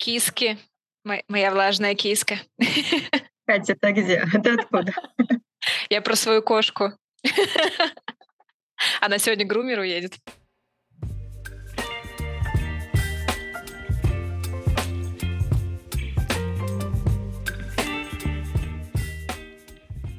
Киски. Моя влажная киска. Катя, это где? Это откуда? Я про свою кошку. Она сегодня к грумеру едет.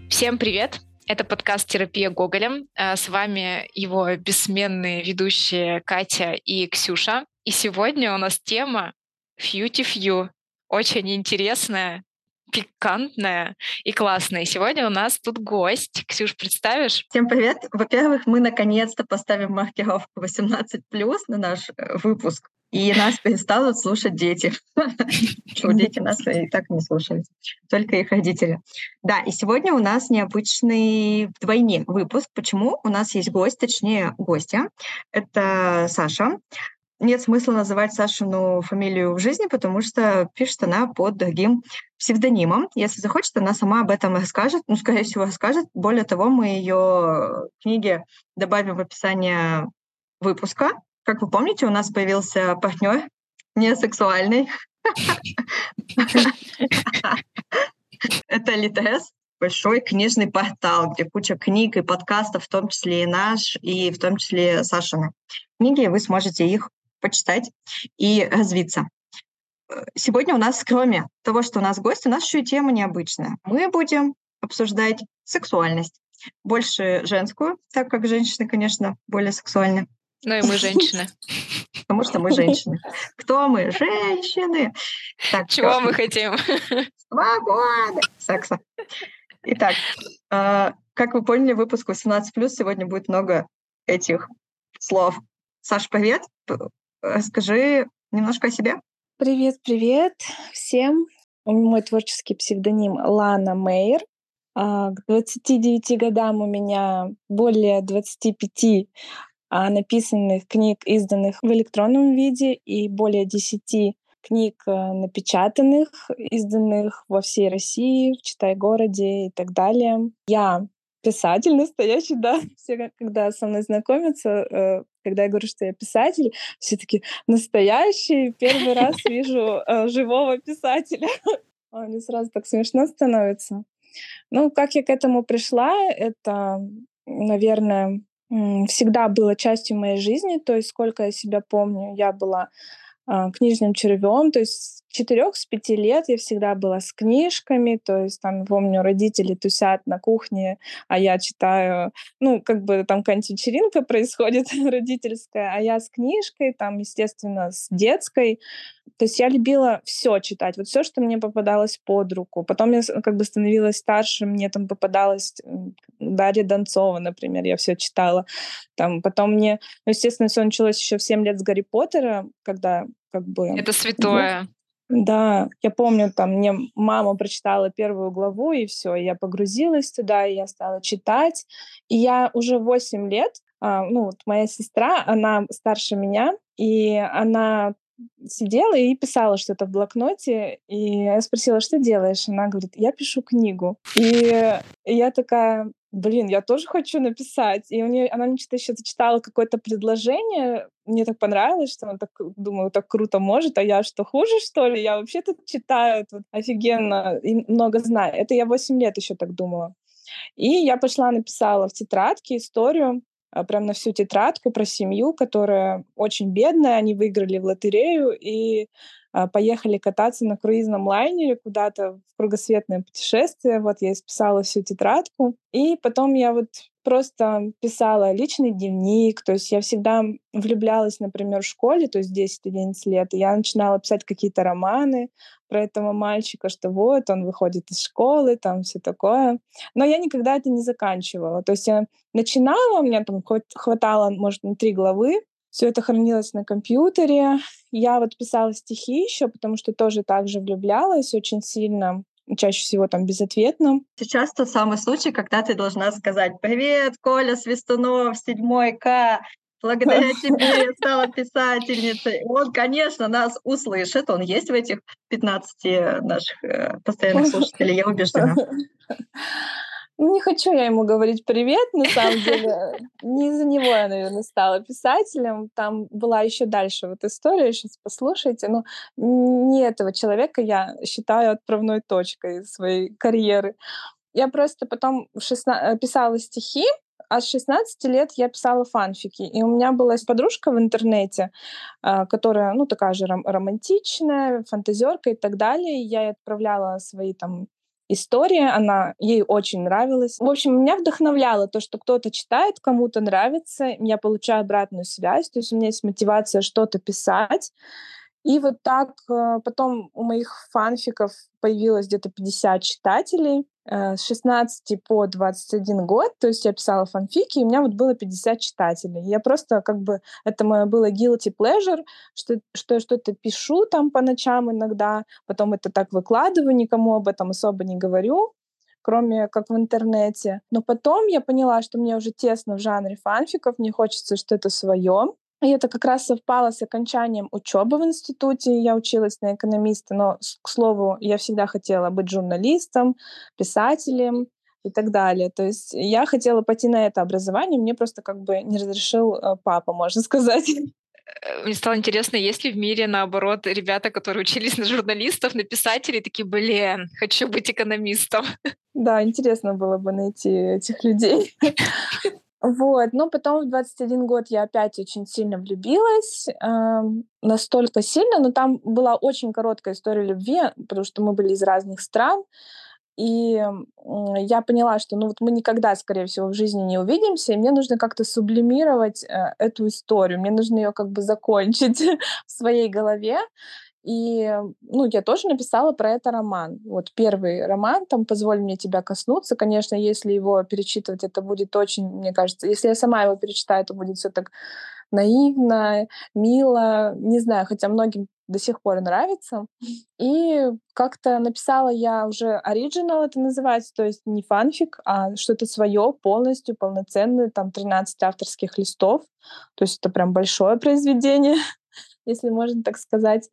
Всем привет! Это подкаст «Терапия Гоголем». А, с вами его бессменные ведущие Катя и Ксюша. И сегодня у нас тема «Фьюти Фью». Очень интересная, пикантная и классная. сегодня у нас тут гость. Ксюш, представишь? Всем привет. Во-первых, мы наконец-то поставим маркировку 18+, на наш э, выпуск. И нас перестанут слушать дети. Что дети нас и так не слушают, только их родители. Да, и сегодня у нас необычный вдвойне выпуск. Почему? У нас есть гость, точнее гостья. Это Саша нет смысла называть Сашину фамилию в жизни, потому что пишет она под другим псевдонимом. Если захочет, она сама об этом расскажет. Ну, скорее всего, расскажет. Более того, мы ее книги добавим в описание выпуска. Как вы помните, у нас появился партнер не сексуальный. Это Литрес, большой книжный портал, где куча книг и подкастов, в том числе и наш, и в том числе Сашины. Книги, вы сможете их почитать и развиться. Сегодня у нас, кроме того, что у нас гость, у нас еще и тема необычная. Мы будем обсуждать сексуальность. Больше женскую, так как женщины, конечно, более сексуальны. Ну и мы женщины. Потому что мы женщины. Кто мы? Женщины. Так, Чего мы хотим? Свободы. Секса. Итак, а, как вы поняли, выпуск 18+, сегодня будет много этих слов. Саш, привет. Расскажи немножко о себе. Привет, привет всем. Мой творческий псевдоним Лана Мейер. А, к 29 годам у меня более 25 а, написанных книг, изданных в электронном виде, и более 10 книг а, напечатанных, изданных во всей России, в Читай-городе и так далее. Я писатель настоящий, да. Все, когда со мной знакомятся, э, когда я говорю, что я писатель, все таки настоящий. Первый раз вижу э, живого писателя. Мне сразу так смешно становится. Ну, как я к этому пришла, это, наверное, всегда было частью моей жизни. То есть, сколько я себя помню, я была а, книжным червем, то есть четырех, с пяти лет я всегда была с книжками, то есть там, помню, родители тусят на кухне, а я читаю, ну, как бы там какая-нибудь происходит родительская, а я с книжкой, там, естественно, с детской. То есть я любила все читать, вот все, что мне попадалось под руку. Потом я как бы становилась старше, мне там попадалась Дарья Донцова, например, я все читала. Там, потом мне, ну, естественно, все началось еще в 7 лет с Гарри Поттера, когда как бы... Это святое. Да, я помню, там мне мама прочитала первую главу, и все, я погрузилась туда, и я стала читать. И я уже 8 лет, а, ну, вот моя сестра, она старше меня, и она сидела и писала что-то в блокноте, и я спросила, что делаешь? Она говорит, я пишу книгу. И я такая, блин, я тоже хочу написать. И у нее, она мне что-то еще зачитала какое-то предложение, мне так понравилось, что она так, думаю, так круто может, а я что, хуже, что ли? Я вообще тут читаю, тут офигенно и много знаю. Это я 8 лет еще так думала. И я пошла, написала в тетрадке историю, а, прям на всю тетрадку про семью, которая очень бедная, они выиграли в лотерею, и поехали кататься на круизном лайнере куда-то в кругосветное путешествие. Вот я исписала всю тетрадку. И потом я вот просто писала личный дневник, то есть я всегда влюблялась, например, в школе, то есть 10-11 лет, и я начинала писать какие-то романы про этого мальчика, что вот он выходит из школы, там все такое. Но я никогда это не заканчивала. То есть я начинала, у меня там хватало, может, на три главы, все это хранилось на компьютере. Я вот писала стихи еще, потому что тоже так же влюблялась очень сильно чаще всего там безответно. Сейчас тот самый случай, когда ты должна сказать «Привет, Коля Свистунов, седьмой К, благодаря тебе я стала писательницей». Он, конечно, нас услышит, он есть в этих 15 наших э, постоянных слушателей, я убеждена. Не хочу я ему говорить привет, на самом деле. Не из-за него я, наверное, стала писателем. Там была еще дальше вот история, сейчас послушайте. Но не этого человека я считаю отправной точкой своей карьеры. Я просто потом 16... писала стихи, а с 16 лет я писала фанфики. И у меня была подружка в интернете, а, которая, ну, такая же романтичная, фантазерка и так далее. Я ей отправляла свои там истории, она ей очень нравилась. В общем, меня вдохновляло то, что кто-то читает, кому-то нравится, я получаю обратную связь, то есть у меня есть мотивация что-то писать. И вот так э, потом у моих фанфиков появилось где-то 50 читателей с 16 по 21 год. То есть я писала фанфики, и у меня вот было 50 читателей. Я просто как бы... Это мое было guilty pleasure, что, что я что-то пишу там по ночам иногда, потом это так выкладываю, никому об этом особо не говорю кроме как в интернете. Но потом я поняла, что мне уже тесно в жанре фанфиков, мне хочется что-то свое. И это как раз совпало с окончанием учебы в институте. Я училась на экономиста, но, к слову, я всегда хотела быть журналистом, писателем и так далее. То есть я хотела пойти на это образование, мне просто как бы не разрешил э, папа, можно сказать. Э, мне стало интересно, есть ли в мире, наоборот, ребята, которые учились на журналистов, на писателей, такие, блин, хочу быть экономистом. Да, интересно было бы найти этих людей. Вот, но потом в 21 год я опять очень сильно влюбилась, э, настолько сильно, но там была очень короткая история любви, потому что мы были из разных стран, и я поняла, что ну вот мы никогда, скорее всего, в жизни не увидимся, и мне нужно как-то сублимировать э, эту историю, мне нужно ее как бы закончить в своей голове. И, ну, я тоже написала про это роман. Вот первый роман, там «Позволь мне тебя коснуться». Конечно, если его перечитывать, это будет очень, мне кажется, если я сама его перечитаю, это будет все так наивно, мило, не знаю, хотя многим до сих пор нравится. И как-то написала я уже оригинал, это называется, то есть не фанфик, а что-то свое полностью, полноценное, там 13 авторских листов. То есть это прям большое произведение. если можно так сказать.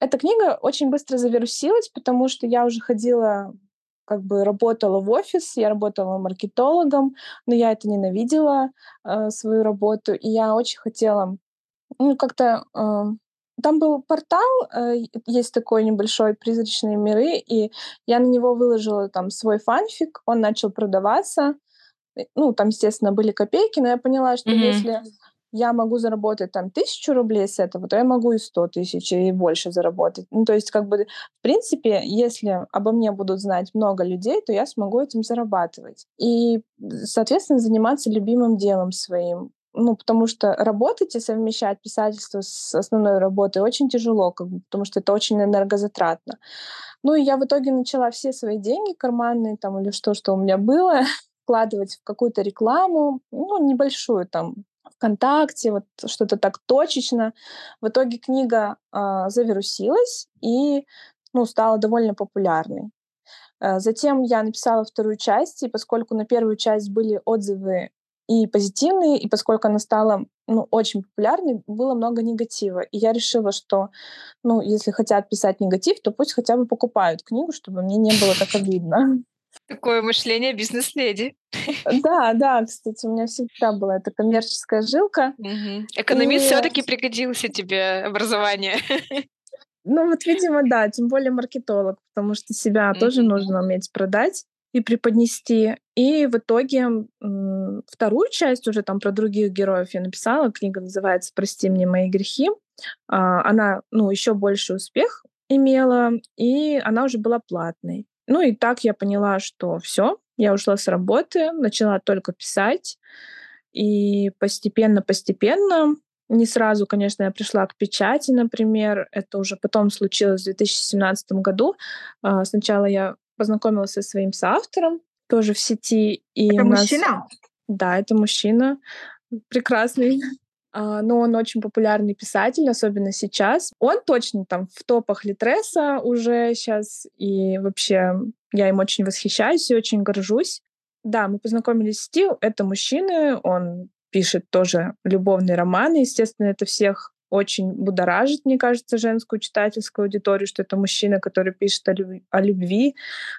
Эта книга очень быстро завирусилась, потому что я уже ходила как бы работала в офис, я работала маркетологом, но я это ненавидела, э, свою работу, и я очень хотела, ну, как-то... Э, там был портал, э, есть такой небольшой «Призрачные миры», и я на него выложила там свой фанфик, он начал продаваться, э, ну, там, естественно, были копейки, но я поняла, что mm-hmm. если я могу заработать там тысячу рублей с этого, то я могу и сто тысяч и больше заработать. Ну, то есть, как бы, в принципе, если обо мне будут знать много людей, то я смогу этим зарабатывать. И, соответственно, заниматься любимым делом своим. Ну, потому что работать и совмещать писательство с основной работой очень тяжело, как бы, потому что это очень энергозатратно. Ну, и я в итоге начала все свои деньги карманные там или что, что у меня было, вкладывать в какую-то рекламу, ну, небольшую там, ВКонтакте, вот что-то так точечно. В итоге книга э, завирусилась и ну, стала довольно популярной. Э, затем я написала вторую часть, и поскольку на первую часть были отзывы и позитивные, и поскольку она стала ну, очень популярной, было много негатива. И я решила, что ну, если хотят писать негатив, то пусть хотя бы покупают книгу, чтобы мне не было так обидно. Такое мышление бизнес-леди. Да, да, кстати, у меня всегда была эта коммерческая жилка. Угу. Экономист и... все-таки пригодился тебе образование. Ну вот, видимо, да, тем более маркетолог, потому что себя тоже нужно уметь продать и преподнести. И в итоге вторую часть уже там про других героев я написала. Книга называется «Прости мне мои грехи». А, она, ну, еще больше успех имела, и она уже была платной. Ну и так я поняла, что все, я ушла с работы, начала только писать, и постепенно-постепенно, не сразу, конечно, я пришла к печати, например, это уже потом случилось в 2017 году. А, сначала я познакомилась со своим соавтором, тоже в сети. И это нас... мужчина? Да, это мужчина, прекрасный. А, но он очень популярный писатель, особенно сейчас. Он точно там в топах Литреса уже сейчас, и вообще я им очень восхищаюсь и очень горжусь. Да, мы познакомились с Стив, это мужчина, он пишет тоже любовные романы. Естественно, это всех очень будоражит, мне кажется, женскую читательскую аудиторию, что это мужчина, который пишет о, любви. О любви.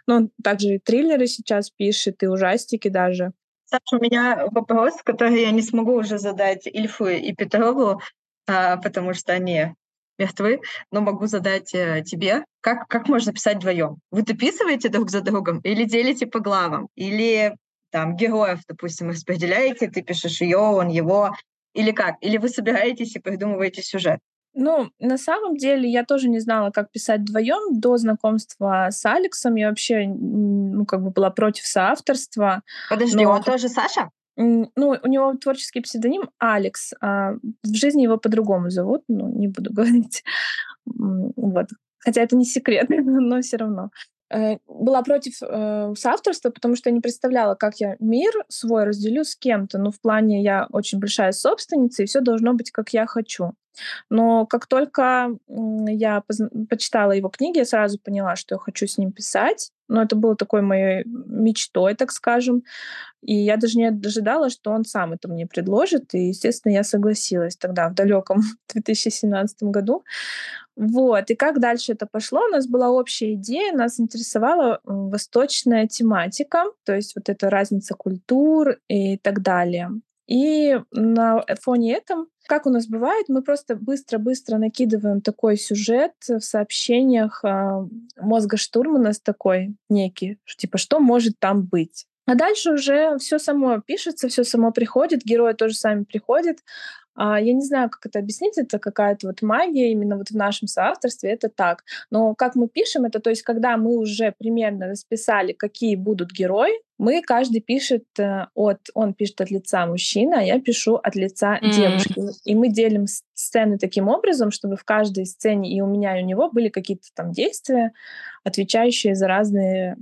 Но он также и триллеры сейчас пишет, и ужастики даже. Саша, у меня вопрос, который я не смогу уже задать Ильфу и Петрову, а, потому что они мертвы, но могу задать э, тебе. Как, как можно писать вдвоем? Вы дописываете друг за другом или делите по главам? Или там героев, допустим, распределяете, ты пишешь ее, он его, или как? Или вы собираетесь и придумываете сюжет? Ну, на самом деле, я тоже не знала, как писать вдвоем до знакомства с Алексом. Я вообще, ну, как бы была против соавторства. Подожди, но... он тоже Саша? Ну, у него творческий псевдоним Алекс. А в жизни его по-другому зовут, ну, не буду говорить. Вот. Хотя это не секрет, но все равно. Э, была против э, соавторства, потому что я не представляла, как я мир свой разделю с кем-то. Ну, в плане я очень большая собственница, и все должно быть, как я хочу. Но как только я почитала его книги, я сразу поняла, что я хочу с ним писать. Но это было такой моей мечтой, так скажем. И я даже не ожидала, что он сам это мне предложит. И, естественно, я согласилась тогда, в далеком 2017 году. Вот. И как дальше это пошло? У нас была общая идея, нас интересовала восточная тематика, то есть вот эта разница культур и так далее. И на фоне этом, как у нас бывает, мы просто быстро-быстро накидываем такой сюжет в сообщениях э, мозга штурмана с такой некий, типа, что может там быть. А дальше уже все само пишется, все само приходит, герои тоже сами приходят. А, я не знаю, как это объяснить, это какая-то вот магия именно вот в нашем соавторстве, это так. Но как мы пишем, это то есть, когда мы уже примерно расписали, какие будут герои, мы каждый пишет э, от, он пишет от лица мужчины, а я пишу от лица mm-hmm. девушки. И мы делим сцены таким образом, чтобы в каждой сцене и у меня, и у него были какие-то там действия, отвечающие за разные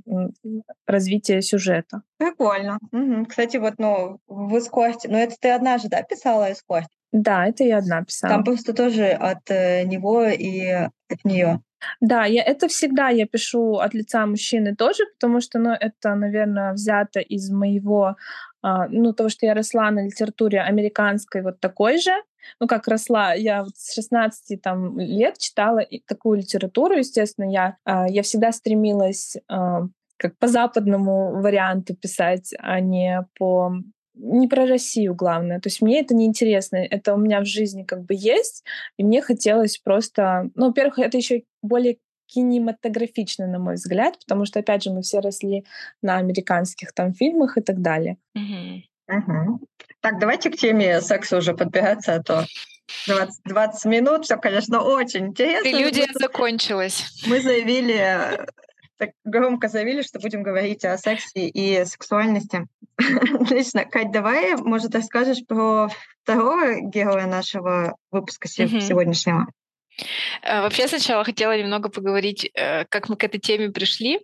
развития сюжета. Прикольно. Угу. Кстати, вот, ну, в эскорте, ну это ты одна же, да, писала эскорт? Да, это я одна писала. Там просто тоже от э, него и от нее. Да, я, это всегда я пишу от лица мужчины тоже, потому что, ну, это, наверное, взято из моего, а, ну, того, что я росла на литературе американской вот такой же, ну, как росла, я вот с 16 там, лет читала такую литературу, естественно, я, а, я всегда стремилась а, как по западному варианту писать, а не по не про Россию главное. То есть мне это не интересно. Это у меня в жизни как бы есть, и мне хотелось просто... Ну, во-первых, это еще более кинематографично, на мой взгляд, потому что, опять же, мы все росли на американских там фильмах и так далее. Угу. Угу. Так, давайте к теме секса уже подбираться, а то 20, 20 минут, все, конечно, очень интересно. Прелюдия закончилась. Мы заявили так громко заявили, что будем говорить о сексе и сексуальности. Отлично. Кать, давай, может, расскажешь про второго героя нашего выпуска mm-hmm. сегодняшнего? Э, вообще сначала хотела немного поговорить, э, как мы к этой теме пришли.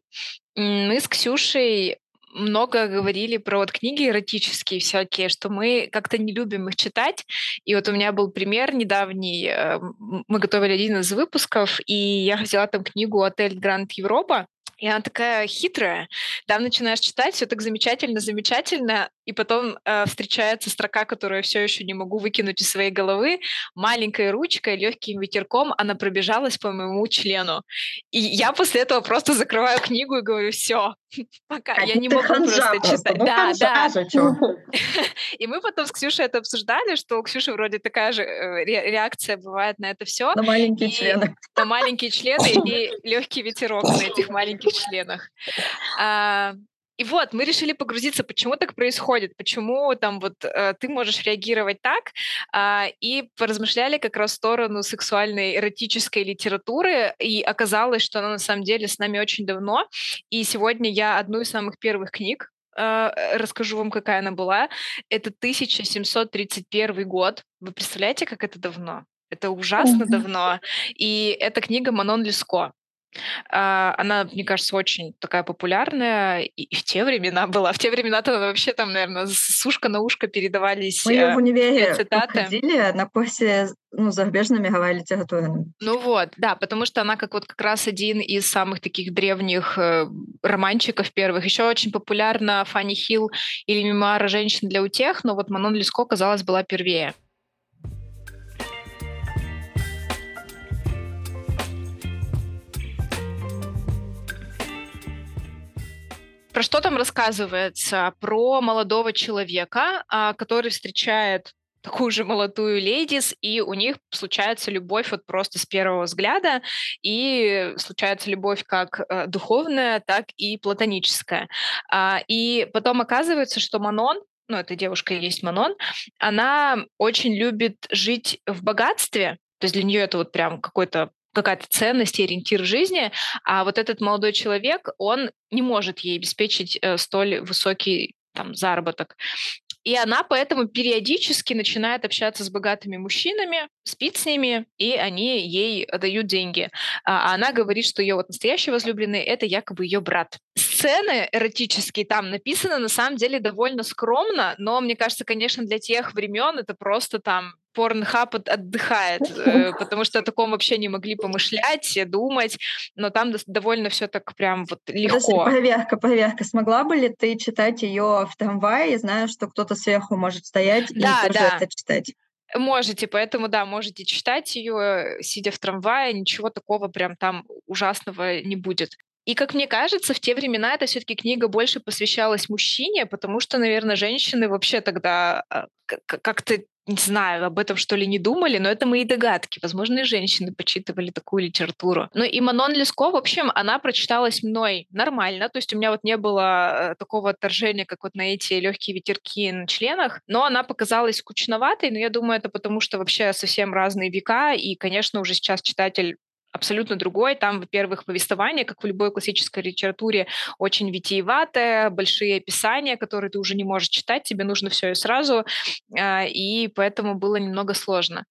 Мы с Ксюшей много говорили про вот книги эротические всякие, что мы как-то не любим их читать. И вот у меня был пример недавний. Э, мы готовили один из выпусков, и я взяла там книгу «Отель Гранд Европа», и она такая хитрая. Там начинаешь читать, все так замечательно, замечательно, и потом э, встречается строка, которую я все еще не могу выкинуть из своей головы. Маленькой ручкой, легким ветерком она пробежалась по моему члену. И я после этого просто закрываю книгу и говорю, все, пока. А я не могу просто читать. Ну, да, да. И мы потом с Ксюшей это обсуждали, что у Ксюши вроде такая же э, реакция бывает на это все. На маленькие члены. На маленькие члены и легкий ветерок на этих маленьких членах. А, и вот, мы решили погрузиться, почему так происходит, почему там вот э, ты можешь реагировать так, э, и поразмышляли как раз в сторону сексуальной эротической литературы, и оказалось, что она на самом деле с нами очень давно, и сегодня я одну из самых первых книг э, расскажу вам, какая она была. Это 1731 год. Вы представляете, как это давно? Это ужасно давно. И это книга Манон Леско. А, она, мне кажется, очень такая популярная и в те времена была. В те времена-то вообще там, наверное, с ушка на ушко передавались Мы ее в универе цитаты. ходили на курсе ну, зарубежная мировая литература. Ну вот, да, потому что она как вот как раз один из самых таких древних э, романчиков первых. Еще очень популярна Фанни Хилл или мемуары женщин для утех, но вот Манон Леско, казалось, была первее. Про что там рассказывается? Про молодого человека, а, который встречает такую же молодую ледис, и у них случается любовь вот просто с первого взгляда, и случается любовь как э, духовная, так и платоническая. А, и потом оказывается, что Манон, ну, эта девушка и есть Манон, она очень любит жить в богатстве, то есть для нее это вот прям какой-то какая-то ценность и ориентир жизни, а вот этот молодой человек, он не может ей обеспечить э, столь высокий там, заработок. И она поэтому периодически начинает общаться с богатыми мужчинами, спит с ними, и они ей дают деньги. А она говорит, что ее вот настоящий возлюбленный — это якобы ее брат. Сцены эротические там написаны на самом деле довольно скромно, но мне кажется, конечно, для тех времен это просто там Порнхаб отдыхает, э, потому что о таком вообще не могли помышлять, думать, но там довольно все так прям вот легко. проверка, проверка. Смогла бы ли ты читать ее в трамвае, зная, что кто-то сверху может стоять да, и тоже да. это читать? Можете, поэтому да, можете читать ее, сидя в трамвае, ничего такого прям там ужасного не будет. И, как мне кажется, в те времена эта все-таки книга больше посвящалась мужчине, потому что, наверное, женщины вообще тогда а, как-то не знаю, об этом что ли не думали, но это мои догадки. Возможно, и женщины почитывали такую литературу. Ну и Манон Леско, в общем, она прочиталась мной нормально, то есть у меня вот не было э, такого отторжения, как вот на эти легкие ветерки на членах, но она показалась скучноватой, но я думаю, это потому что вообще совсем разные века, и, конечно, уже сейчас читатель абсолютно другой. Там, во-первых, повествование, как в любой классической литературе, очень витиеватое, большие описания, которые ты уже не можешь читать, тебе нужно все и сразу, а, и поэтому было немного сложно.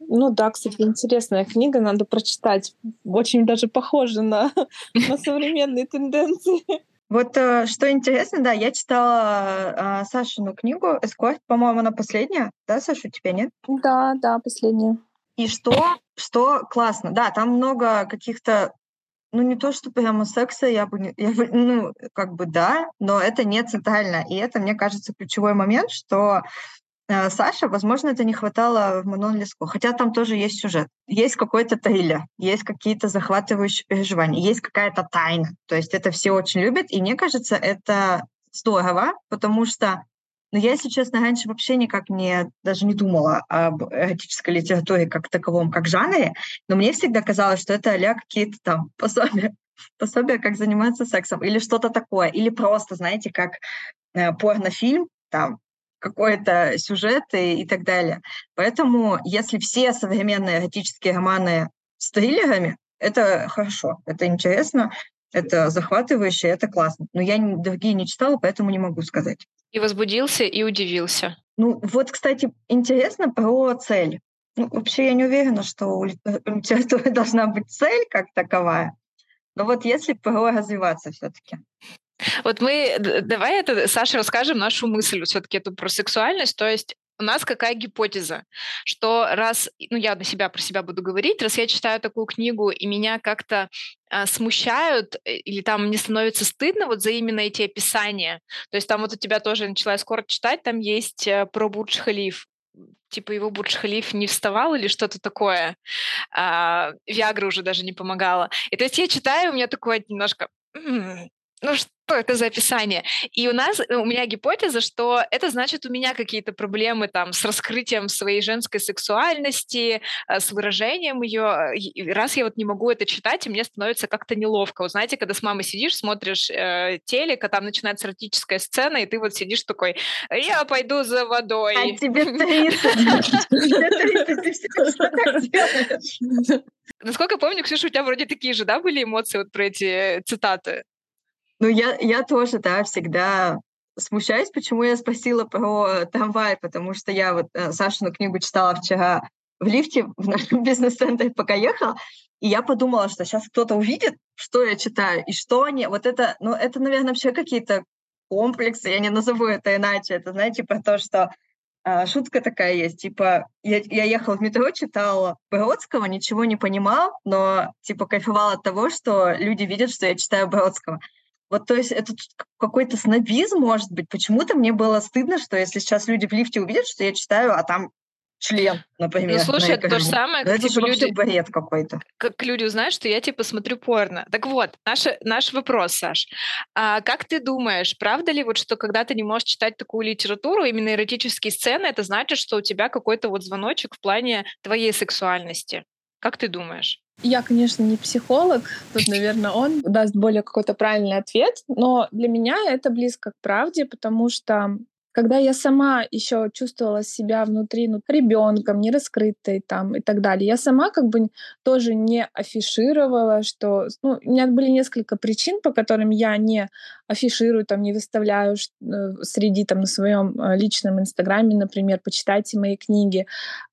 Ну да, кстати, интересная книга, надо прочитать. Очень даже похожа на, на современные тенденции. Вот э, что интересно, да, я читала э, Сашину книгу «Эскорт», по-моему, она последняя, да, Саша, у тебя нет? Да, да, последняя. И что, что классно, да, там много каких-то, ну не то, что прямо секса, я бы, я бы, ну как бы да, но это не центрально. И это, мне кажется, ключевой момент, что э, Саша, возможно, это не хватало в Манон Леско, хотя там тоже есть сюжет. Есть какой-то триллер, есть какие-то захватывающие переживания, есть какая-то тайна. То есть это все очень любят, и мне кажется, это здорово, потому что но я, если честно, раньше вообще никак не, даже не думала об эротической литературе как таковом, как жанре, но мне всегда казалось, что это а какие-то там пособия, пособия, как заниматься сексом, или что-то такое, или просто, знаете, как э, порнофильм, там, какой-то сюжет и, и так далее. Поэтому, если все современные эротические романы с триллерами, это хорошо, это интересно, это захватывающе, это классно. Но я другие не читала, поэтому не могу сказать. И возбудился, и удивился. Ну, вот, кстати, интересно про цель. Ну, вообще я не уверена, что у литературы должна быть цель как таковая. Но вот если про развиваться все-таки. Вот мы, давай это, Саша, расскажем нашу мысль все-таки эту про сексуальность. То есть у нас какая гипотеза, что раз, ну я на себя про себя буду говорить, раз я читаю такую книгу и меня как-то а, смущают э, или там мне становится стыдно вот за именно эти описания, то есть там вот у тебя тоже начала я скоро читать, там есть э, про Бурдж Халиф, типа его Бурдж Халиф не вставал или что-то такое, а, Виагра уже даже не помогала. И то есть я читаю, у меня такое немножко ну что это за описание? И у нас, у меня гипотеза, что это значит у меня какие-то проблемы там с раскрытием своей женской сексуальности, э, с выражением ее. И раз я вот не могу это читать, и мне становится как-то неловко. Вот знаете, когда с мамой сидишь, смотришь э, телек, а там начинается эротическая сцена, и ты вот сидишь такой, я пойду за водой. А тебе 30. Насколько помню, Ксюша, у тебя вроде такие же, да, были эмоции вот про эти цитаты? Ну, я, я тоже, да, всегда смущаюсь, почему я спросила про трамвай, потому что я вот э, Сашину книгу читала вчера в лифте в нашем бизнес-центре, пока ехала, и я подумала, что сейчас кто-то увидит, что я читаю, и что они... Вот это, ну, это, наверное, вообще какие-то комплексы, я не назову это иначе. Это, знаете, про то, что а, шутка такая есть, типа, я, я ехала в метро, читала Бродского, ничего не понимал, но, типа, кайфовала от того, что люди видят, что я читаю Бродского. Вот, то есть это какой-то снобизм, может быть. Почему-то мне было стыдно, что если сейчас люди в лифте увидят, что я читаю, а там член, например. Ну, слушай, это то же самое, как это типа люди... бред какой-то. Как люди узнают, что я, типа, смотрю порно. Так вот, наш, наш вопрос, Саш. А как ты думаешь, правда ли вот, что когда ты не можешь читать такую литературу, именно эротические сцены, это значит, что у тебя какой-то вот звоночек в плане твоей сексуальности? Как ты думаешь? Я, конечно, не психолог, тут, наверное, он даст более какой-то правильный ответ, но для меня это близко к правде, потому что когда я сама еще чувствовала себя внутри ну, ребенком, не раскрытой там и так далее, я сама как бы тоже не афишировала, что ну, у меня были несколько причин, по которым я не афиширую, там, не выставляю э, среди там на своем э, личном инстаграме, например, почитайте мои книги.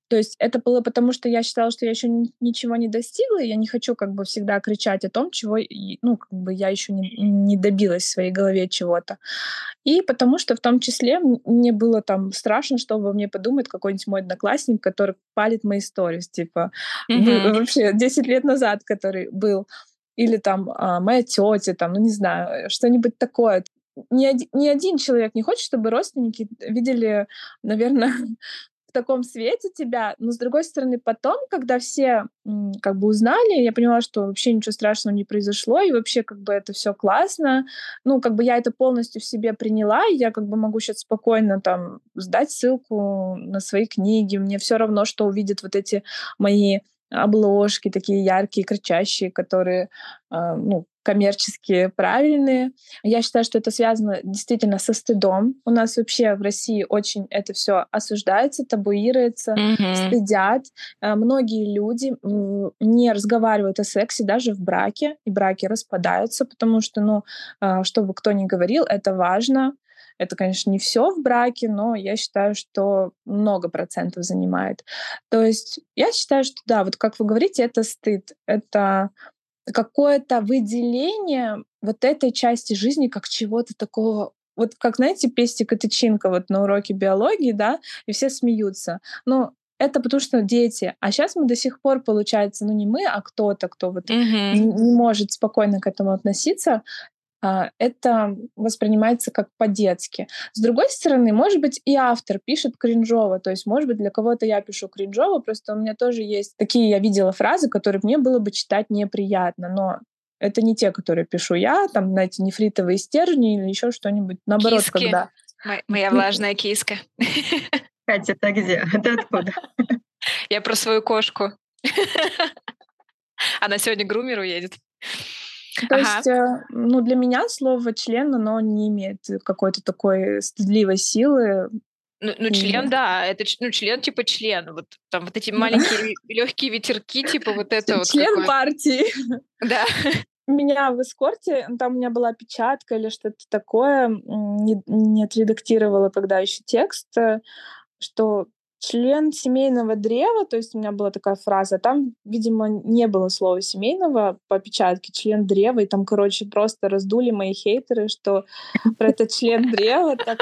То есть это было потому, что я считала, что я еще ничего не достигла, и я не хочу как бы всегда кричать о том, чего, ну, как бы я еще не, не добилась в своей голове чего-то. И потому что в том числе мне было там страшно, что обо мне подумает какой-нибудь мой одноклассник, который палит мои сторис, типа, mm-hmm. вообще 10 лет назад, который был или там а, моя тетя, там, ну не знаю, что-нибудь такое. Ни один, ни один человек не хочет, чтобы родственники видели, наверное, таком свете тебя, но с другой стороны потом, когда все как бы узнали, я поняла, что вообще ничего страшного не произошло, и вообще как бы это все классно, ну как бы я это полностью в себе приняла, и я как бы могу сейчас спокойно там сдать ссылку на свои книги, мне все равно, что увидят вот эти мои обложки такие яркие, кричащие, которые, э, ну, коммерчески правильные. Я считаю, что это связано действительно со стыдом. У нас вообще в России очень это все осуждается, табуируется, mm-hmm. стыдят. Э, многие люди не разговаривают о сексе даже в браке, и браки распадаются, потому что, ну, э, чтобы кто ни говорил, это важно. Это, конечно, не все в браке, но я считаю, что много процентов занимает. То есть я считаю, что да, вот как вы говорите, это стыд, это какое-то выделение вот этой части жизни как чего-то такого вот как, знаете, пестик и тычинка вот на уроке биологии, да, и все смеются. Но это потому что дети. А сейчас мы до сих пор, получается, ну не мы, а кто-то, кто вот mm-hmm. не, не может спокойно к этому относиться, это воспринимается как по-детски. С другой стороны, может быть, и автор пишет кринжово, то есть, может быть, для кого-то я пишу кринжово, просто у меня тоже есть такие, я видела фразы, которые мне было бы читать неприятно, но это не те, которые пишу я, там, знаете, нефритовые стержни или еще что-нибудь. Наоборот, Киски. когда... Моя влажная киска. Катя, это где? Это откуда? Я про свою кошку. Она сегодня к грумеру едет. То ага. есть, э, ну, для меня слово член, оно не имеет какой-то такой стыдливой силы. Ну, ну член, да, это ну, член типа член. Вот там вот эти маленькие легкие ветерки, типа вот это вот. Член партии. Да. Меня в эскорте, там у меня была печатка или что-то такое, не, не отредактировала когда еще текст, э, что член семейного древа, то есть у меня была такая фраза, там, видимо, не было слова семейного по печатке, член древа, и там, короче, просто раздули мои хейтеры, что про этот член древа, так,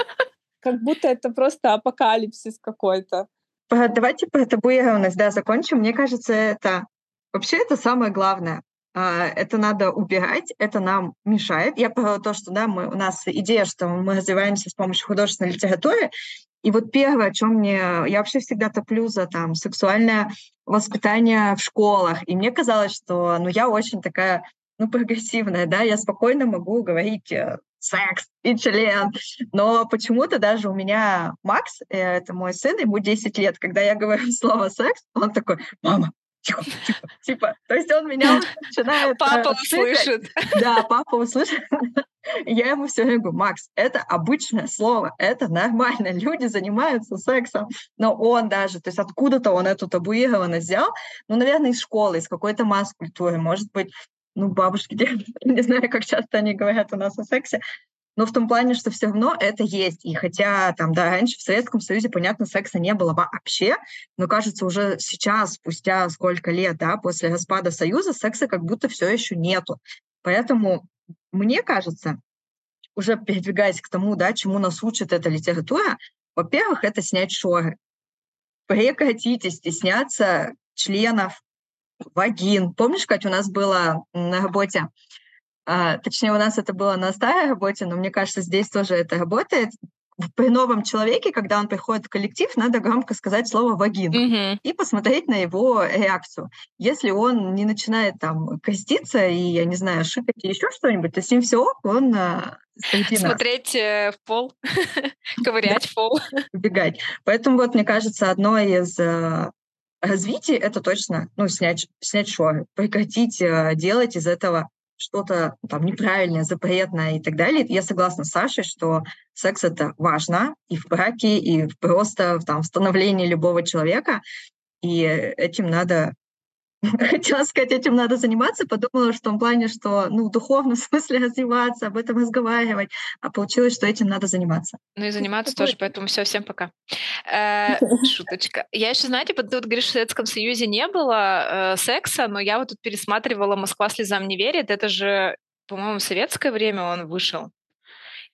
как будто это просто апокалипсис какой-то. Давайте про табуированность, да, закончим. Мне кажется, это вообще это самое главное. А, это надо убирать, это нам мешает. Я про то, что да, мы, у нас идея, что мы развиваемся с помощью художественной литературы, и вот первое, о чем мне... Я вообще всегда топлю за там сексуальное воспитание в школах. И мне казалось, что ну, я очень такая ну, прогрессивная, да, я спокойно могу говорить э, секс и член. Но почему-то даже у меня Макс, э, это мой сын, ему 10 лет, когда я говорю слово секс, он такой, мама, типа, типа, то есть он меня начинает... Папа услышит. Да, папа услышит. Я ему все время говорю, Макс, это обычное слово, это нормально, люди занимаются сексом. Но он даже, то есть откуда-то он эту табуированность взял, ну, наверное, из школы, из какой-то масс-культуры, может быть, ну, бабушки, не знаю, как часто они говорят у нас о сексе, но в том плане, что все равно это есть. И хотя там, да, раньше в Советском Союзе, понятно, секса не было вообще, но кажется, уже сейчас, спустя сколько лет, да, после распада Союза, секса как будто все еще нету. Поэтому мне кажется, уже передвигаясь к тому, да, чему нас учит эта литература, во-первых, это снять шоры. Прекратите стесняться членов, вагин. Помнишь, Катя, у нас было на работе а, точнее, у нас это было на старой работе, но мне кажется, здесь тоже это работает. при новом человеке, когда он приходит в коллектив, надо громко сказать слово «вагин» Мгм. и посмотреть на его реакцию. Если он не начинает там креститься и, я не знаю, шикать или еще что-нибудь, то с ним все ок, он а, Смотреть э, в пол, ковырять в пол. убегать. Поэтому вот, мне кажется, одно из э, развитий это точно, ну, снять, снять шоры, прекратить э, делать из этого что-то там неправильное, запретное и так далее. Я согласна с Сашей, что секс это важно и в браке, и просто там, в становлении любого человека, и этим надо Хотела сказать, этим надо заниматься, подумала, что в том плане, что, ну, в духовном смысле развиваться, об этом разговаривать, а получилось, что этим надо заниматься. Ну и заниматься тоже, поэтому все, всем пока. Э, Шуточка. Я еще, знаете, вот вот говоришь, в Советском Союзе не было э, секса, но я вот тут пересматривала «Москва слезам не верит». Это же, по-моему, в советское время он вышел.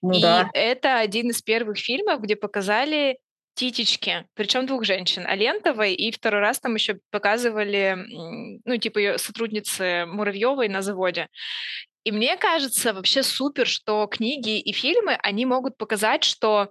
Ну и да. это один из первых фильмов, где показали титечки, причем двух женщин, Алентовой, и второй раз там еще показывали, ну, типа ее сотрудницы Муравьевой на заводе. И мне кажется вообще супер, что книги и фильмы, они могут показать, что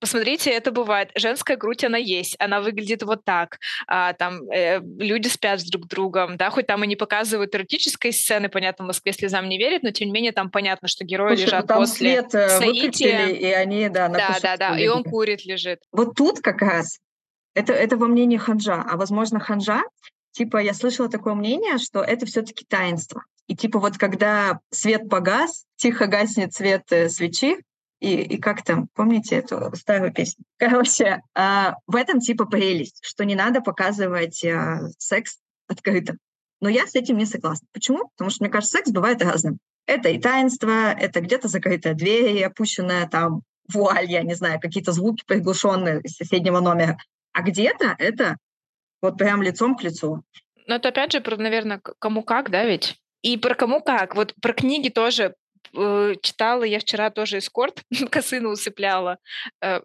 Посмотрите, это бывает. Женская грудь, она есть. Она выглядит вот так. А, там э, люди спят с друг другом, да, хоть там и не показывают эротической сцены, понятно, в Москве слезам не верит, но тем не менее там понятно, что герои Слушай, ну лежат там после свет э, соития. и они, да, на Да, да, да. И он курит, лежит. Вот тут как раз, это, это во мнении ханжа, а возможно ханжа, типа я слышала такое мнение, что это все-таки таинство. И типа вот когда свет погас, тихо гаснет свет э, свечи, и, и как там, помните эту старую песню? Короче, а, в этом типа прелесть, что не надо показывать а, секс открыто. Но я с этим не согласна. Почему? Потому что, мне кажется, секс бывает разным. Это и таинство, это где-то закрытая дверь, и опущенная там вуаль, я не знаю, какие-то звуки приглушенные из соседнего номера. А где-то это вот прям лицом к лицу. Но это опять же про, наверное, кому как, да, ведь? И про кому как. Вот про книги тоже э, читала я вчера тоже эскорт, косыну усыпляла. Э,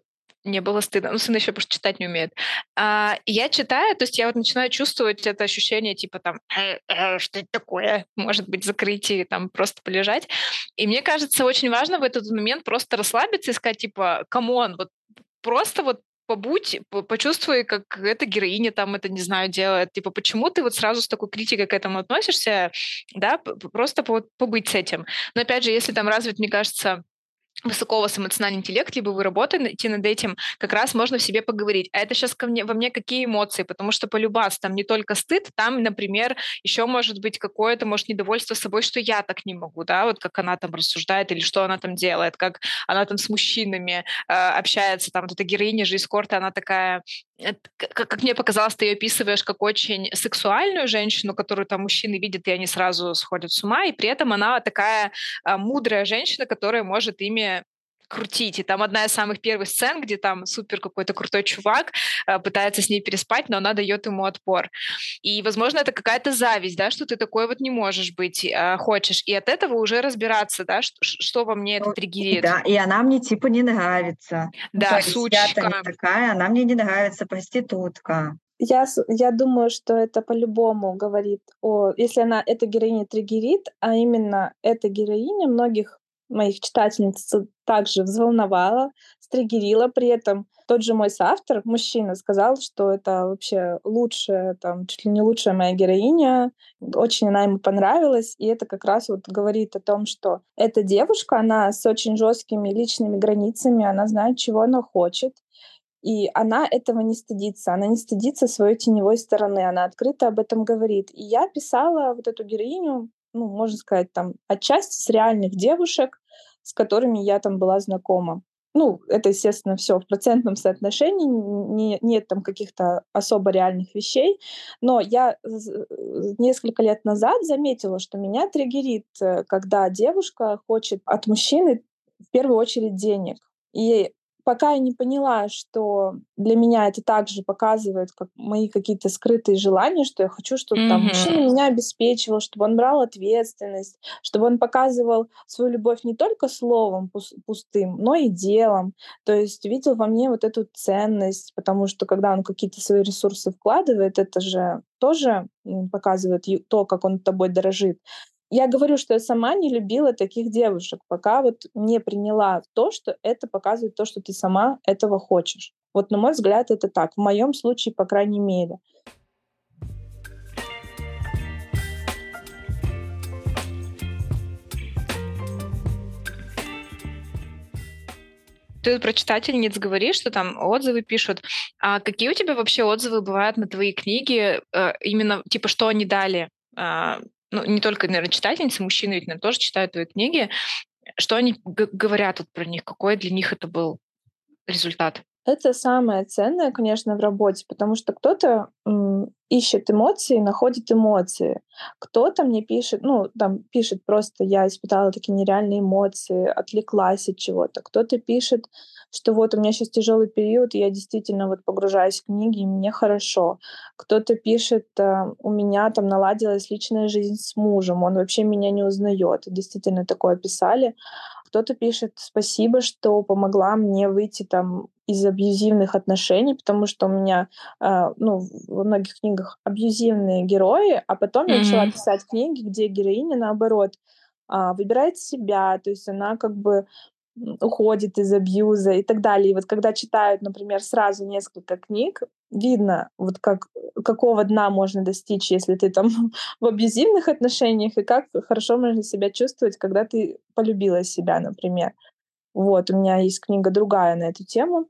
не было стыдно. Ну, сын еще просто читать не умеет. А, и я читаю, то есть я вот начинаю чувствовать это ощущение, типа там, «Э, э, что это такое? Может быть, закрытие, там, просто полежать. И мне кажется, очень важно в этот момент просто расслабиться и сказать, типа, come on, вот просто вот побудь, по- почувствуй, как эта героиня там это, не знаю, делает. Типа, почему ты вот сразу с такой критикой к этому относишься, да, просто по- побыть с этим. Но опять же, если там развит, мне кажется, высокого эмоциональный интеллект, либо вы работаете над этим, как раз можно в себе поговорить. А это сейчас ко мне, во мне какие эмоции? Потому что полюбас там не только стыд, там, например, еще может быть какое-то, может, недовольство собой, что я так не могу, да, вот как она там рассуждает или что она там делает, как она там с мужчинами э, общается, там вот эта героиня же из корта, она такая, э, к- как, как мне показалось, ты ее описываешь как очень сексуальную женщину, которую там мужчины видят, и они сразу сходят с ума, и при этом она такая а, мудрая женщина, которая может ими крутить. И там одна из самых первых сцен, где там супер какой-то крутой чувак а, пытается с ней переспать, но она дает ему отпор. И, возможно, это какая-то зависть, да, что ты такой вот не можешь быть, а, хочешь. И от этого уже разбираться, да, что, что во мне это Ну, триггерит. Да, и она мне типа не нравится. Ну, Да, то есть я-то сучка. не такая, она мне не нравится, проститутка. Я, я думаю, что это по-любому говорит о... Если она, эта героиня триггерит, а именно эта героиня многих моих читательниц также взволновала, стриггерила. При этом тот же мой соавтор, мужчина, сказал, что это вообще лучшая, там, чуть ли не лучшая моя героиня. Очень она ему понравилась. И это как раз вот говорит о том, что эта девушка, она с очень жесткими личными границами, она знает, чего она хочет. И она этого не стыдится. Она не стыдится своей теневой стороны. Она открыто об этом говорит. И я писала вот эту героиню, ну, можно сказать, там, отчасти с реальных девушек, с которыми я там была знакома. Ну, это, естественно, все в процентном соотношении, не, нет там каких-то особо реальных вещей. Но я з- несколько лет назад заметила, что меня триггерит, э, когда девушка хочет от мужчины в первую очередь денег. И пока я не поняла, что для меня это также показывает как мои какие-то скрытые желания, что я хочу, чтобы там Мгм. мужчина меня обеспечивал, чтобы он брал ответственность, чтобы он показывал свою любовь не только словом пус- пустым, но и делом. То есть видел во мне вот эту ценность, потому что когда он какие-то свои ресурсы вкладывает, это же тоже показывает то, как он тобой дорожит. Я говорю, что я сама не любила таких девушек, пока вот не приняла то, что это показывает то, что ты сама этого хочешь. Вот, на мой взгляд, это так. В моем случае, по крайней мере. ты про читательниц говоришь, что там отзывы пишут. А какие у тебя вообще отзывы бывают на твои книги? Э, именно, типа, что они дали? Ну, не только, наверное, читательницы, мужчины ведь, наверное, тоже читают твои книги. Что они говорят вот про них? Какой для них это был результат? Это самое ценное, конечно, в работе, потому что кто-то ищет эмоции, находит эмоции. Кто-то мне пишет, ну, там пишет просто, я испытала такие нереальные эмоции, отвлеклась от чего-то. Кто-то пишет, что вот у меня сейчас тяжелый период, и я действительно вот погружаюсь в книги, и мне хорошо. Кто-то пишет, э, у меня там наладилась личная жизнь с мужем, он вообще меня не узнает. Действительно такое писали. Кто-то пишет спасибо, что помогла мне выйти там из абьюзивных отношений, потому что у меня, э, ну, во многих книгах абьюзивные герои, а потом mm-hmm. я начала писать книги, где героиня, наоборот, э, выбирает себя, то есть она как бы уходит из абьюза и так далее. И вот когда читают, например, сразу несколько книг, видно, вот как, какого дна можно достичь, если ты там в абьюзивных отношениях, и как хорошо можно себя чувствовать, когда ты полюбила себя, например. Вот, у меня есть книга другая на эту тему.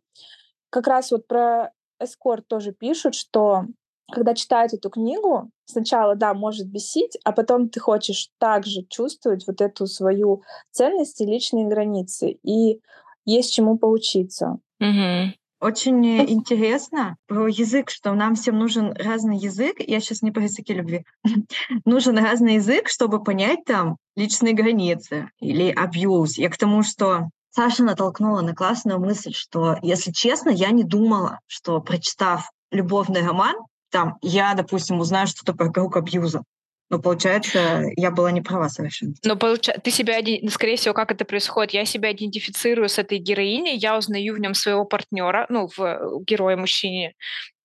Как раз вот про эскорт тоже пишут, что когда читают эту книгу, сначала, да, может бесить, а потом ты хочешь также чувствовать вот эту свою ценность и личные границы. И есть чему поучиться. Угу. Очень интересно про язык, что нам всем нужен разный язык. Я сейчас не про языки любви. нужен разный язык, чтобы понять там личные границы или абьюз. Я к тому, что Саша натолкнула на классную мысль, что, если честно, я не думала, что, прочитав любовный роман, там, я, допустим, узнаю что-то про круг абьюза. Но получается, я была не права совершенно. Но получается, ты себя, скорее всего, как это происходит? Я себя идентифицирую с этой героиней, я узнаю в нем своего партнера, ну, в э, герое мужчине,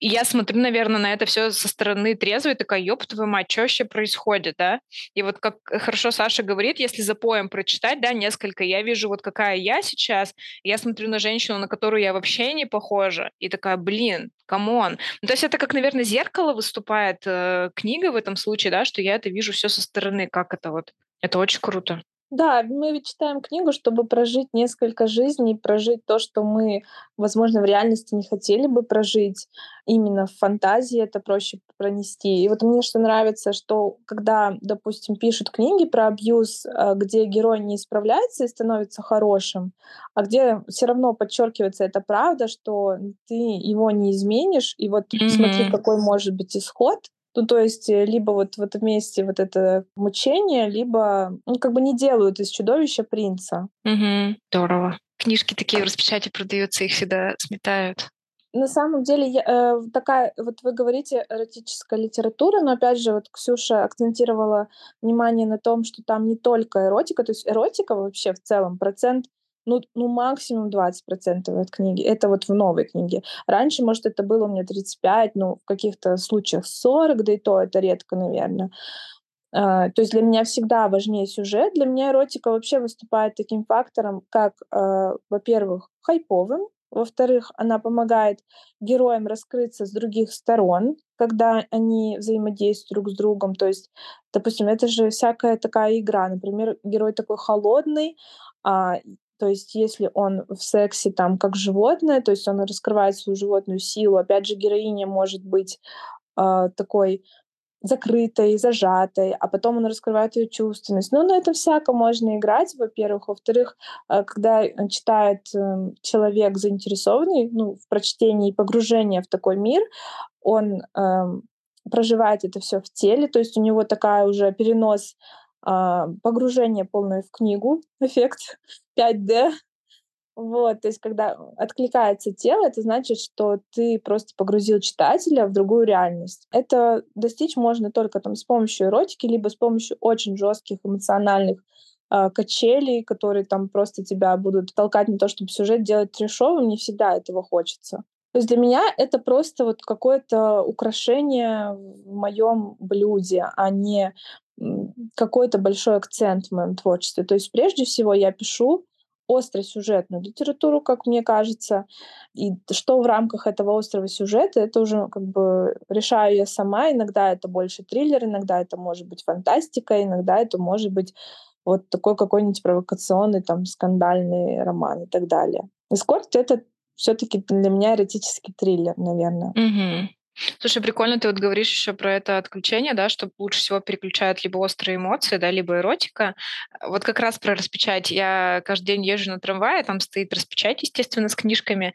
и я смотрю, наверное, на это все со стороны трезвой, такая, ёб твою мать, что вообще происходит, да? И вот как хорошо Саша говорит, если запоем прочитать, да, несколько, я вижу вот какая я сейчас, я смотрю на женщину, на которую я вообще не похожа, и такая, блин, come on. Ну, то есть это как, наверное, зеркало выступает э, книга в этом случае, да, что я это вижу все со стороны, как это вот. Это очень круто. Да, мы ведь читаем книгу, чтобы прожить несколько жизней, прожить то, что мы, возможно, в реальности не хотели бы прожить. Именно в фантазии это проще пронести. И вот мне что нравится, что когда, допустим, пишут книги про абьюз, э, где герой не исправляется и становится хорошим, а где все равно подчеркивается эта правда, что ты его не изменишь, и вот mm-hmm. смотри, какой может быть исход, ну, то есть э, либо вот в этом месте вот это мучение, либо ну, как бы не делают из чудовища принца. Угу, здорово. Книжки такие в распечати продаются, их всегда сметают. На самом деле, я, э, такая, вот вы говорите эротическая литература, но опять же, вот Ксюша акцентировала внимание на том, что там не только эротика, то есть эротика вообще в целом процент ну, ну максимум 20% от книги. Это вот в новой книге. Раньше, может, это было у меня 35, ну, в каких-то случаях 40, да и то это редко, наверное. Uh, то есть для меня всегда важнее сюжет. Для меня эротика вообще выступает таким фактором, как, uh, во-первых, хайповым, во-вторых, она помогает героям раскрыться с других сторон, когда они взаимодействуют друг с другом. То есть, допустим, это же всякая такая игра. Например, герой такой холодный, а то есть если он в сексе там как животное, то есть он раскрывает свою животную силу, опять же героиня может быть э, такой закрытой, зажатой, а потом он раскрывает ее чувственность. Ну, на этом всяко можно играть, во-первых. Во-вторых, э, когда читает э, человек заинтересованный ну, в прочтении и погружении в такой мир, он э, проживает это все в теле, то есть у него такая уже перенос а, погружение полное в книгу, эффект 5D. Вот, то есть, когда откликается тело, это значит, что ты просто погрузил читателя в другую реальность. Это достичь можно только там с помощью эротики, либо с помощью очень жестких эмоциональных э, качелей, которые там просто тебя будут толкать на то, чтобы сюжет делать трешовым. Не всегда этого хочется. То есть для меня это просто вот какое-то украшение в моем блюде, а не какой-то большой акцент в моем творчестве. То есть прежде всего я пишу остросюжетную литературу, как мне кажется, и что в рамках этого острого сюжета, это уже как бы решаю я сама. Иногда это больше триллер, иногда это может быть фантастика, иногда это может быть вот такой какой-нибудь провокационный, там, скандальный роман и так далее. Эскорт — это все таки для меня эротический триллер, наверное. Угу. Слушай, прикольно ты вот говоришь еще про это отключение, да, что лучше всего переключают либо острые эмоции, да, либо эротика. Вот как раз про распечать. Я каждый день езжу на трамвае, там стоит распечать, естественно, с книжками,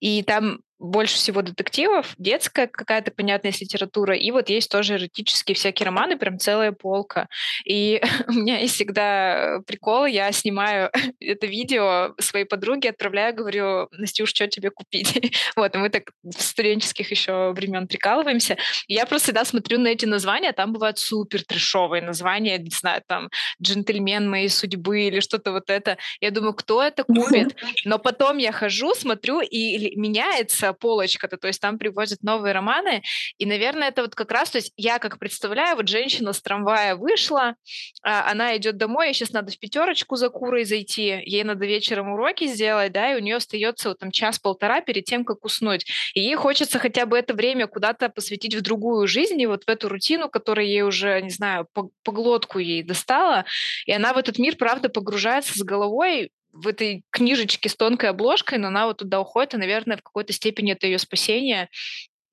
и там больше всего детективов, детская какая-то понятная литература, и вот есть тоже эротические всякие романы, прям целая полка. И у меня есть всегда прикол, я снимаю это видео своей подруге, отправляю, говорю, Настюш, что тебе купить? вот, и мы так в студенческих еще времен прикалываемся. И я просто всегда смотрю на эти названия, там бывают супер трешовые названия, не знаю, там «Джентльмен моей судьбы» или что-то вот это. Я думаю, кто это купит? Но потом я хожу, смотрю, и меняется полочка-то, то есть там привозят новые романы, и, наверное, это вот как раз, то есть я как представляю, вот женщина с трамвая вышла, а, она идет домой, ей сейчас надо в пятерочку за курой зайти, ей надо вечером уроки сделать, да, и у нее остается вот там час-полтора перед тем, как уснуть, и ей хочется хотя бы это время куда-то посвятить в другую жизнь, и вот в эту рутину, которая ей уже, не знаю, по, по глотку ей достала, и она в этот мир, правда, погружается с головой, в этой книжечке с тонкой обложкой, но она вот туда уходит, и, наверное, в какой-то степени это ее спасение.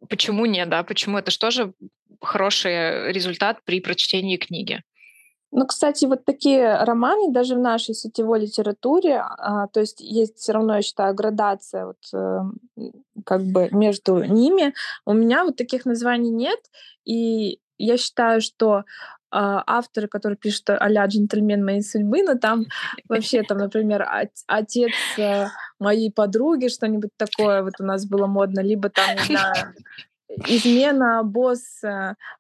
Почему нет, да? Почему это же тоже хороший результат при прочтении книги? Ну, кстати, вот такие романы даже в нашей сетевой литературе, а, то есть есть все равно, я считаю, градация вот, э, как бы между ними. У меня вот таких названий нет, и я считаю, что авторы, которые пишут а-ля «Джентльмен моей судьбы», но там вообще, там, например, отец э, моей подруги, что-нибудь такое вот у нас было модно, либо там, не знаю, измена босс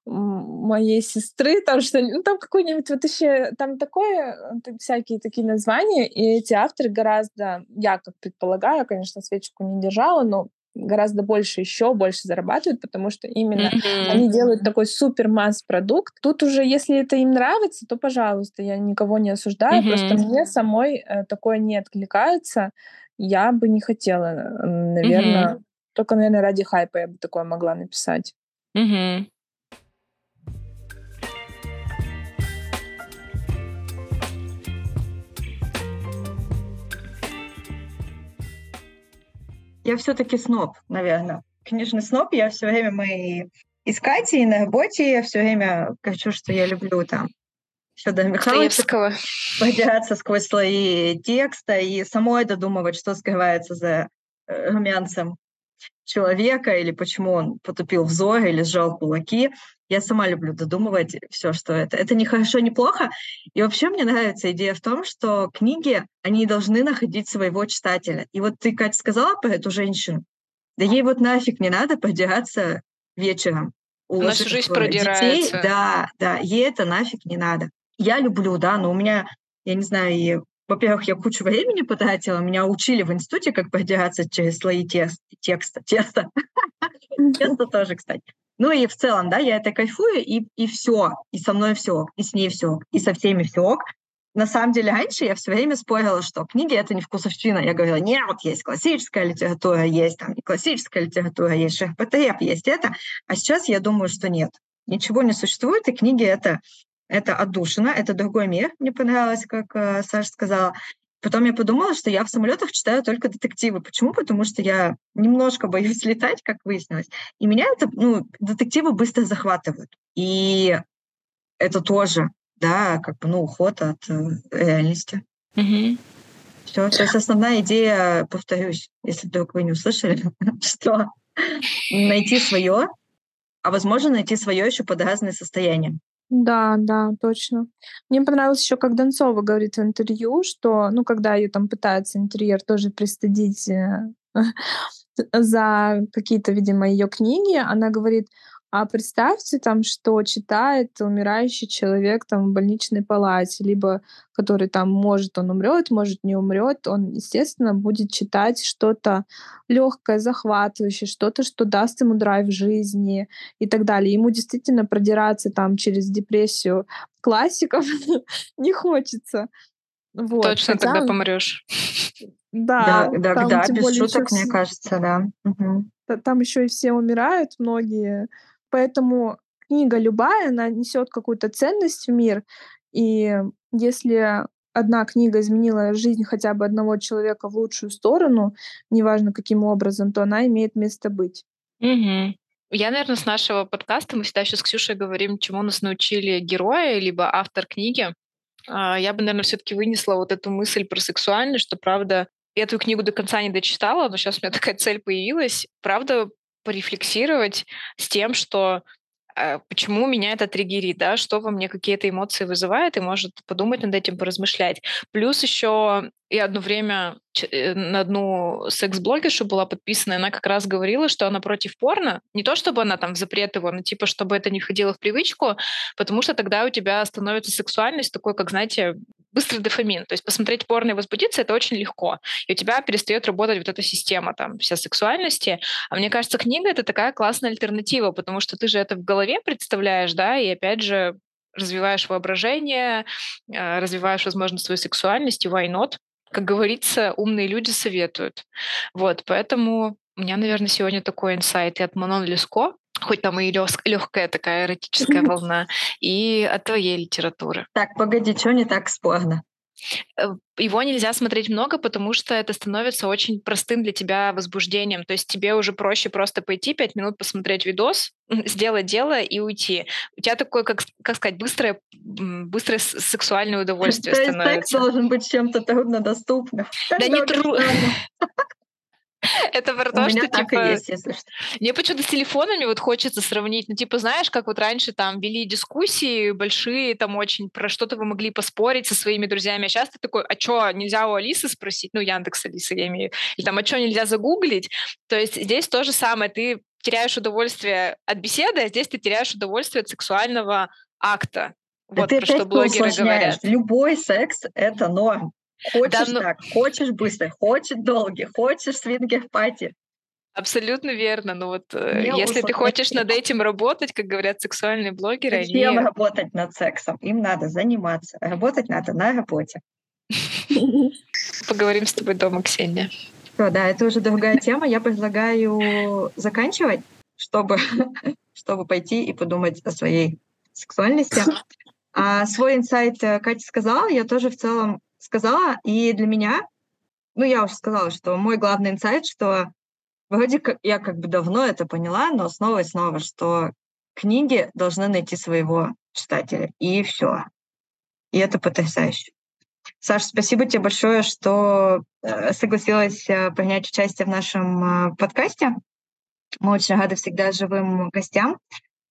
моей сестры, там что ну там какой-нибудь вот еще там такое э, всякие такие названия, и эти авторы гораздо, я как предполагаю, конечно, свечку не держала, но гораздо больше, еще больше зарабатывают, потому что именно mm-hmm. они делают такой супер масс-продукт. Тут уже, если это им нравится, то, пожалуйста, я никого не осуждаю, mm-hmm. просто мне самой э, такое не откликается. Я бы не хотела, наверное, mm-hmm. только, наверное, ради хайпа я бы такое могла написать. Mm-hmm. Я все-таки сноб, наверное. Книжный сноб. Я все время мы искать и на работе я все время хочу, что я люблю там Федора Михайловича подираться сквозь слои текста и самой додумывать, что скрывается за э, румянцем человека или почему он потупил взор или сжал кулаки. Я сама люблю додумывать все, что это. Это не хорошо, не плохо. И вообще мне нравится идея в том, что книги, они должны находить своего читателя. И вот ты, Катя, сказала про эту женщину. Да ей вот нафиг не надо продираться вечером. Она всю жизнь продирается. Детей. Да, да, ей это нафиг не надо. Я люблю, да, но у меня, я не знаю, во-первых, я кучу времени потратила, меня учили в институте, как продираться через слои тест, текста, теста. Тесто тоже, кстати. Ну и в целом, да, я это кайфую, и, и все, и со мной все, и с ней все, и со всеми все. На самом деле, раньше я все время спорила, что книги — это не вкусовщина. Я говорила, нет, есть классическая литература, есть там не классическая литература, есть шерпотреб, есть это. А сейчас я думаю, что нет. Ничего не существует, и книги — это это отдушина, это другой мир, мне понравилось, как э, Саша сказала. Потом я подумала, что я в самолетах читаю только детективы. Почему? Потому что я немножко боюсь летать, как выяснилось. И меня это, ну, детективы быстро захватывают. И это тоже, да, как бы, ну, уход от э, реальности. Mm-hmm. Все, то есть основная идея, повторюсь, если вдруг вы не услышали, что найти свое, а возможно найти свое еще под разные состояния. Да, да, точно. Мне понравилось еще, как Донцова говорит в интервью, что, ну, когда ее там пытаются интерьер тоже пристыдить э, за какие-то, видимо, ее книги, она говорит, А представьте там, что читает умирающий человек там в больничной палате, либо который там может он умрет, может не умрет, он, естественно, будет читать что-то легкое, захватывающее, что-то, что даст ему драйв в жизни и так далее. Ему действительно продираться там через депрессию классиков не хочется. Вот. Точно Хотя... тогда помрешь. Да, да, да, да без шуток, мне кажется, да. Угу. Там еще и все умирают, многие. Поэтому книга любая, она несет какую-то ценность в мир. И если одна книга изменила жизнь хотя бы одного человека в лучшую сторону, неважно каким образом, то она имеет место быть. Угу. Я, наверное, с нашего подкаста, мы всегда еще с Ксюшей говорим, чему нас научили герои, либо автор книги. А, я бы, наверное, все-таки вынесла вот эту мысль про сексуальность, что, правда, я эту книгу до конца не дочитала, но сейчас у меня такая цель появилась. Правда, порефлексировать с тем, что э, почему меня это триггерит, да, что во мне какие-то эмоции вызывает, и может подумать над этим, поразмышлять. Плюс еще я одно время э, на одну секс-блогершу была подписана, и она как раз говорила, что она против порно. Не то, чтобы она там запрет его, но типа, чтобы это не входило в привычку, потому что тогда у тебя становится сексуальность такой, как, знаете, быстрый дофамин. То есть посмотреть порно и возбудиться — это очень легко. И у тебя перестает работать вот эта система там вся сексуальности. А мне кажется, книга — это такая классная альтернатива, потому что ты же это в голове представляешь, да, и опять же развиваешь воображение, э, развиваешь, возможно, свою сексуальность, и why not? Как говорится, умные люди советуют. Вот, поэтому у меня, наверное, сегодня такой инсайт и от Манон Леско, хоть там и легкая такая эротическая волна, и от твоей литературы. Так, погоди, что не так спорно? Э, его нельзя смотреть много, потому что это становится очень простым для тебя возбуждением. То есть тебе уже проще просто пойти пять минут посмотреть видос, сделать дело и уйти. У тебя такое, как, как сказать, быстрое, быстрое сексуальное удовольствие То становится. Есть секс должен быть чем-то труднодоступным. Да не трудно. Это про то, что, типа... Есть, если что. Мне почему-то с телефонами вот хочется сравнить. Ну, типа, знаешь, как вот раньше там вели дискуссии большие, там очень про что-то вы могли поспорить со своими друзьями, а сейчас ты такой, а что, нельзя у Алисы спросить? Ну, Яндекс Алисы я имею. Или там, а что, нельзя загуглить? То есть здесь то же самое. Ты теряешь удовольствие от беседы, а здесь ты теряешь удовольствие от сексуального акта. Вот ты про что блогеры говорят. Любой секс — это норм. Хочешь да, ну... так, хочешь быстро, хочешь долгий, хочешь свингер-пати. Абсолютно верно. Но вот э, Не если ты хочешь над этим работать, как говорят сексуальные блогеры, Зачем они... работать над сексом? Им надо заниматься. Работать надо на работе. Поговорим с тобой дома, Ксения. Все, да, это уже другая тема. Я предлагаю заканчивать, чтобы, чтобы пойти и подумать о своей сексуальности. А свой инсайт э, Катя сказала, я тоже в целом сказала. И для меня, ну, я уже сказала, что мой главный инсайт, что вроде как я как бы давно это поняла, но снова и снова, что книги должны найти своего читателя, и все. И это потрясающе. Саша, спасибо тебе большое, что э, согласилась э, принять участие в нашем э, подкасте. Мы очень рады всегда живым гостям.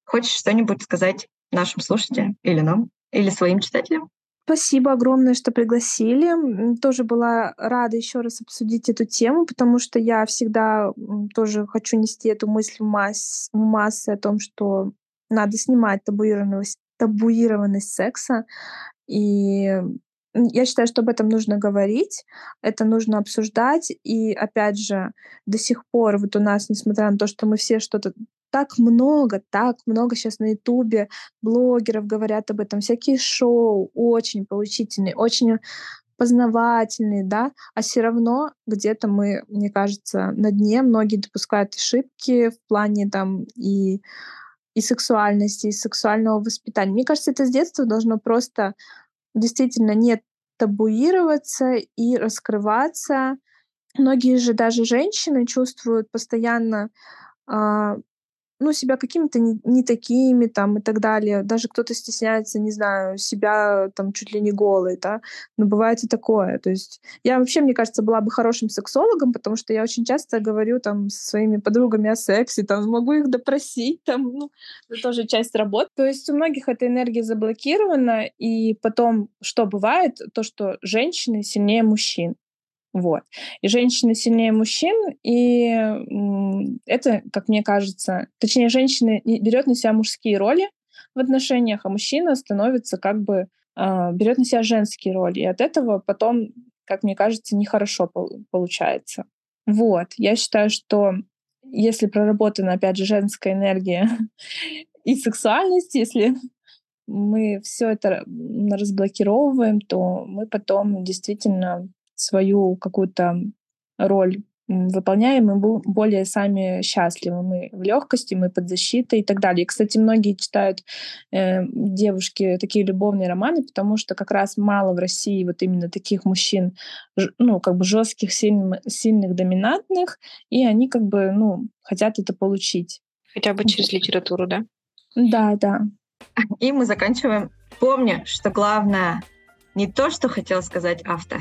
Хочешь что-нибудь сказать нашим слушателям или нам, или своим читателям? Спасибо огромное, что пригласили. Тоже была рада еще раз обсудить эту тему, потому что я всегда тоже хочу нести эту мысль в, масс, в массы о том, что надо снимать табуированность, табуированность секса. И я считаю, что об этом нужно говорить, это нужно обсуждать. И опять же, до сих пор вот у нас, несмотря на то, что мы все что-то так много, так много сейчас на Ютубе блогеров говорят об этом, всякие шоу очень поучительные, очень познавательные, да, а все равно где-то мы, мне кажется, на дне многие допускают ошибки в плане там и и сексуальности, и сексуального воспитания. Мне кажется, это с детства должно просто действительно не табуироваться и раскрываться. Многие же даже женщины чувствуют постоянно а, ну, себя какими-то не, не такими там и так далее. Даже кто-то стесняется, не знаю, себя там чуть ли не голой, да. Но бывает и такое. То есть я вообще, мне кажется, была бы хорошим сексологом, потому что я очень часто говорю там со своими подругами о сексе, там могу их допросить, там, ну, это тоже часть работы. То есть у многих эта энергия заблокирована, и потом что бывает? То, что женщины сильнее мужчин. Вот. И женщины сильнее мужчин, и это, как мне кажется, точнее, женщина берет на себя мужские роли в отношениях, а мужчина становится как бы э, берет на себя женские роли. И от этого потом, как мне кажется, нехорошо получается. Вот. Я считаю, что если проработана, опять же, женская энергия и сексуальность, если мы все это разблокировываем, то мы потом действительно свою какую-то роль выполняем, мы более сами счастливы. Мы в легкости, мы под защитой и так далее. И, кстати, многие читают э, девушки такие любовные романы, потому что как раз мало в России вот именно таких мужчин, ну, как бы жестких, сильных, сильных, доминантных, и они как бы, ну, хотят это получить. Хотя бы через литературу, да? Да, да. И мы заканчиваем. Помни, что главное не то, что хотел сказать автор,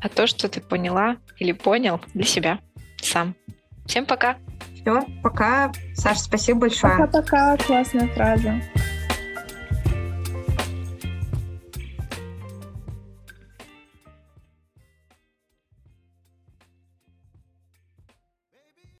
а то, что ты поняла или понял для себя сам. Всем пока. Все, пока. Саша, спасибо большое. Пока-пока. Классная фраза.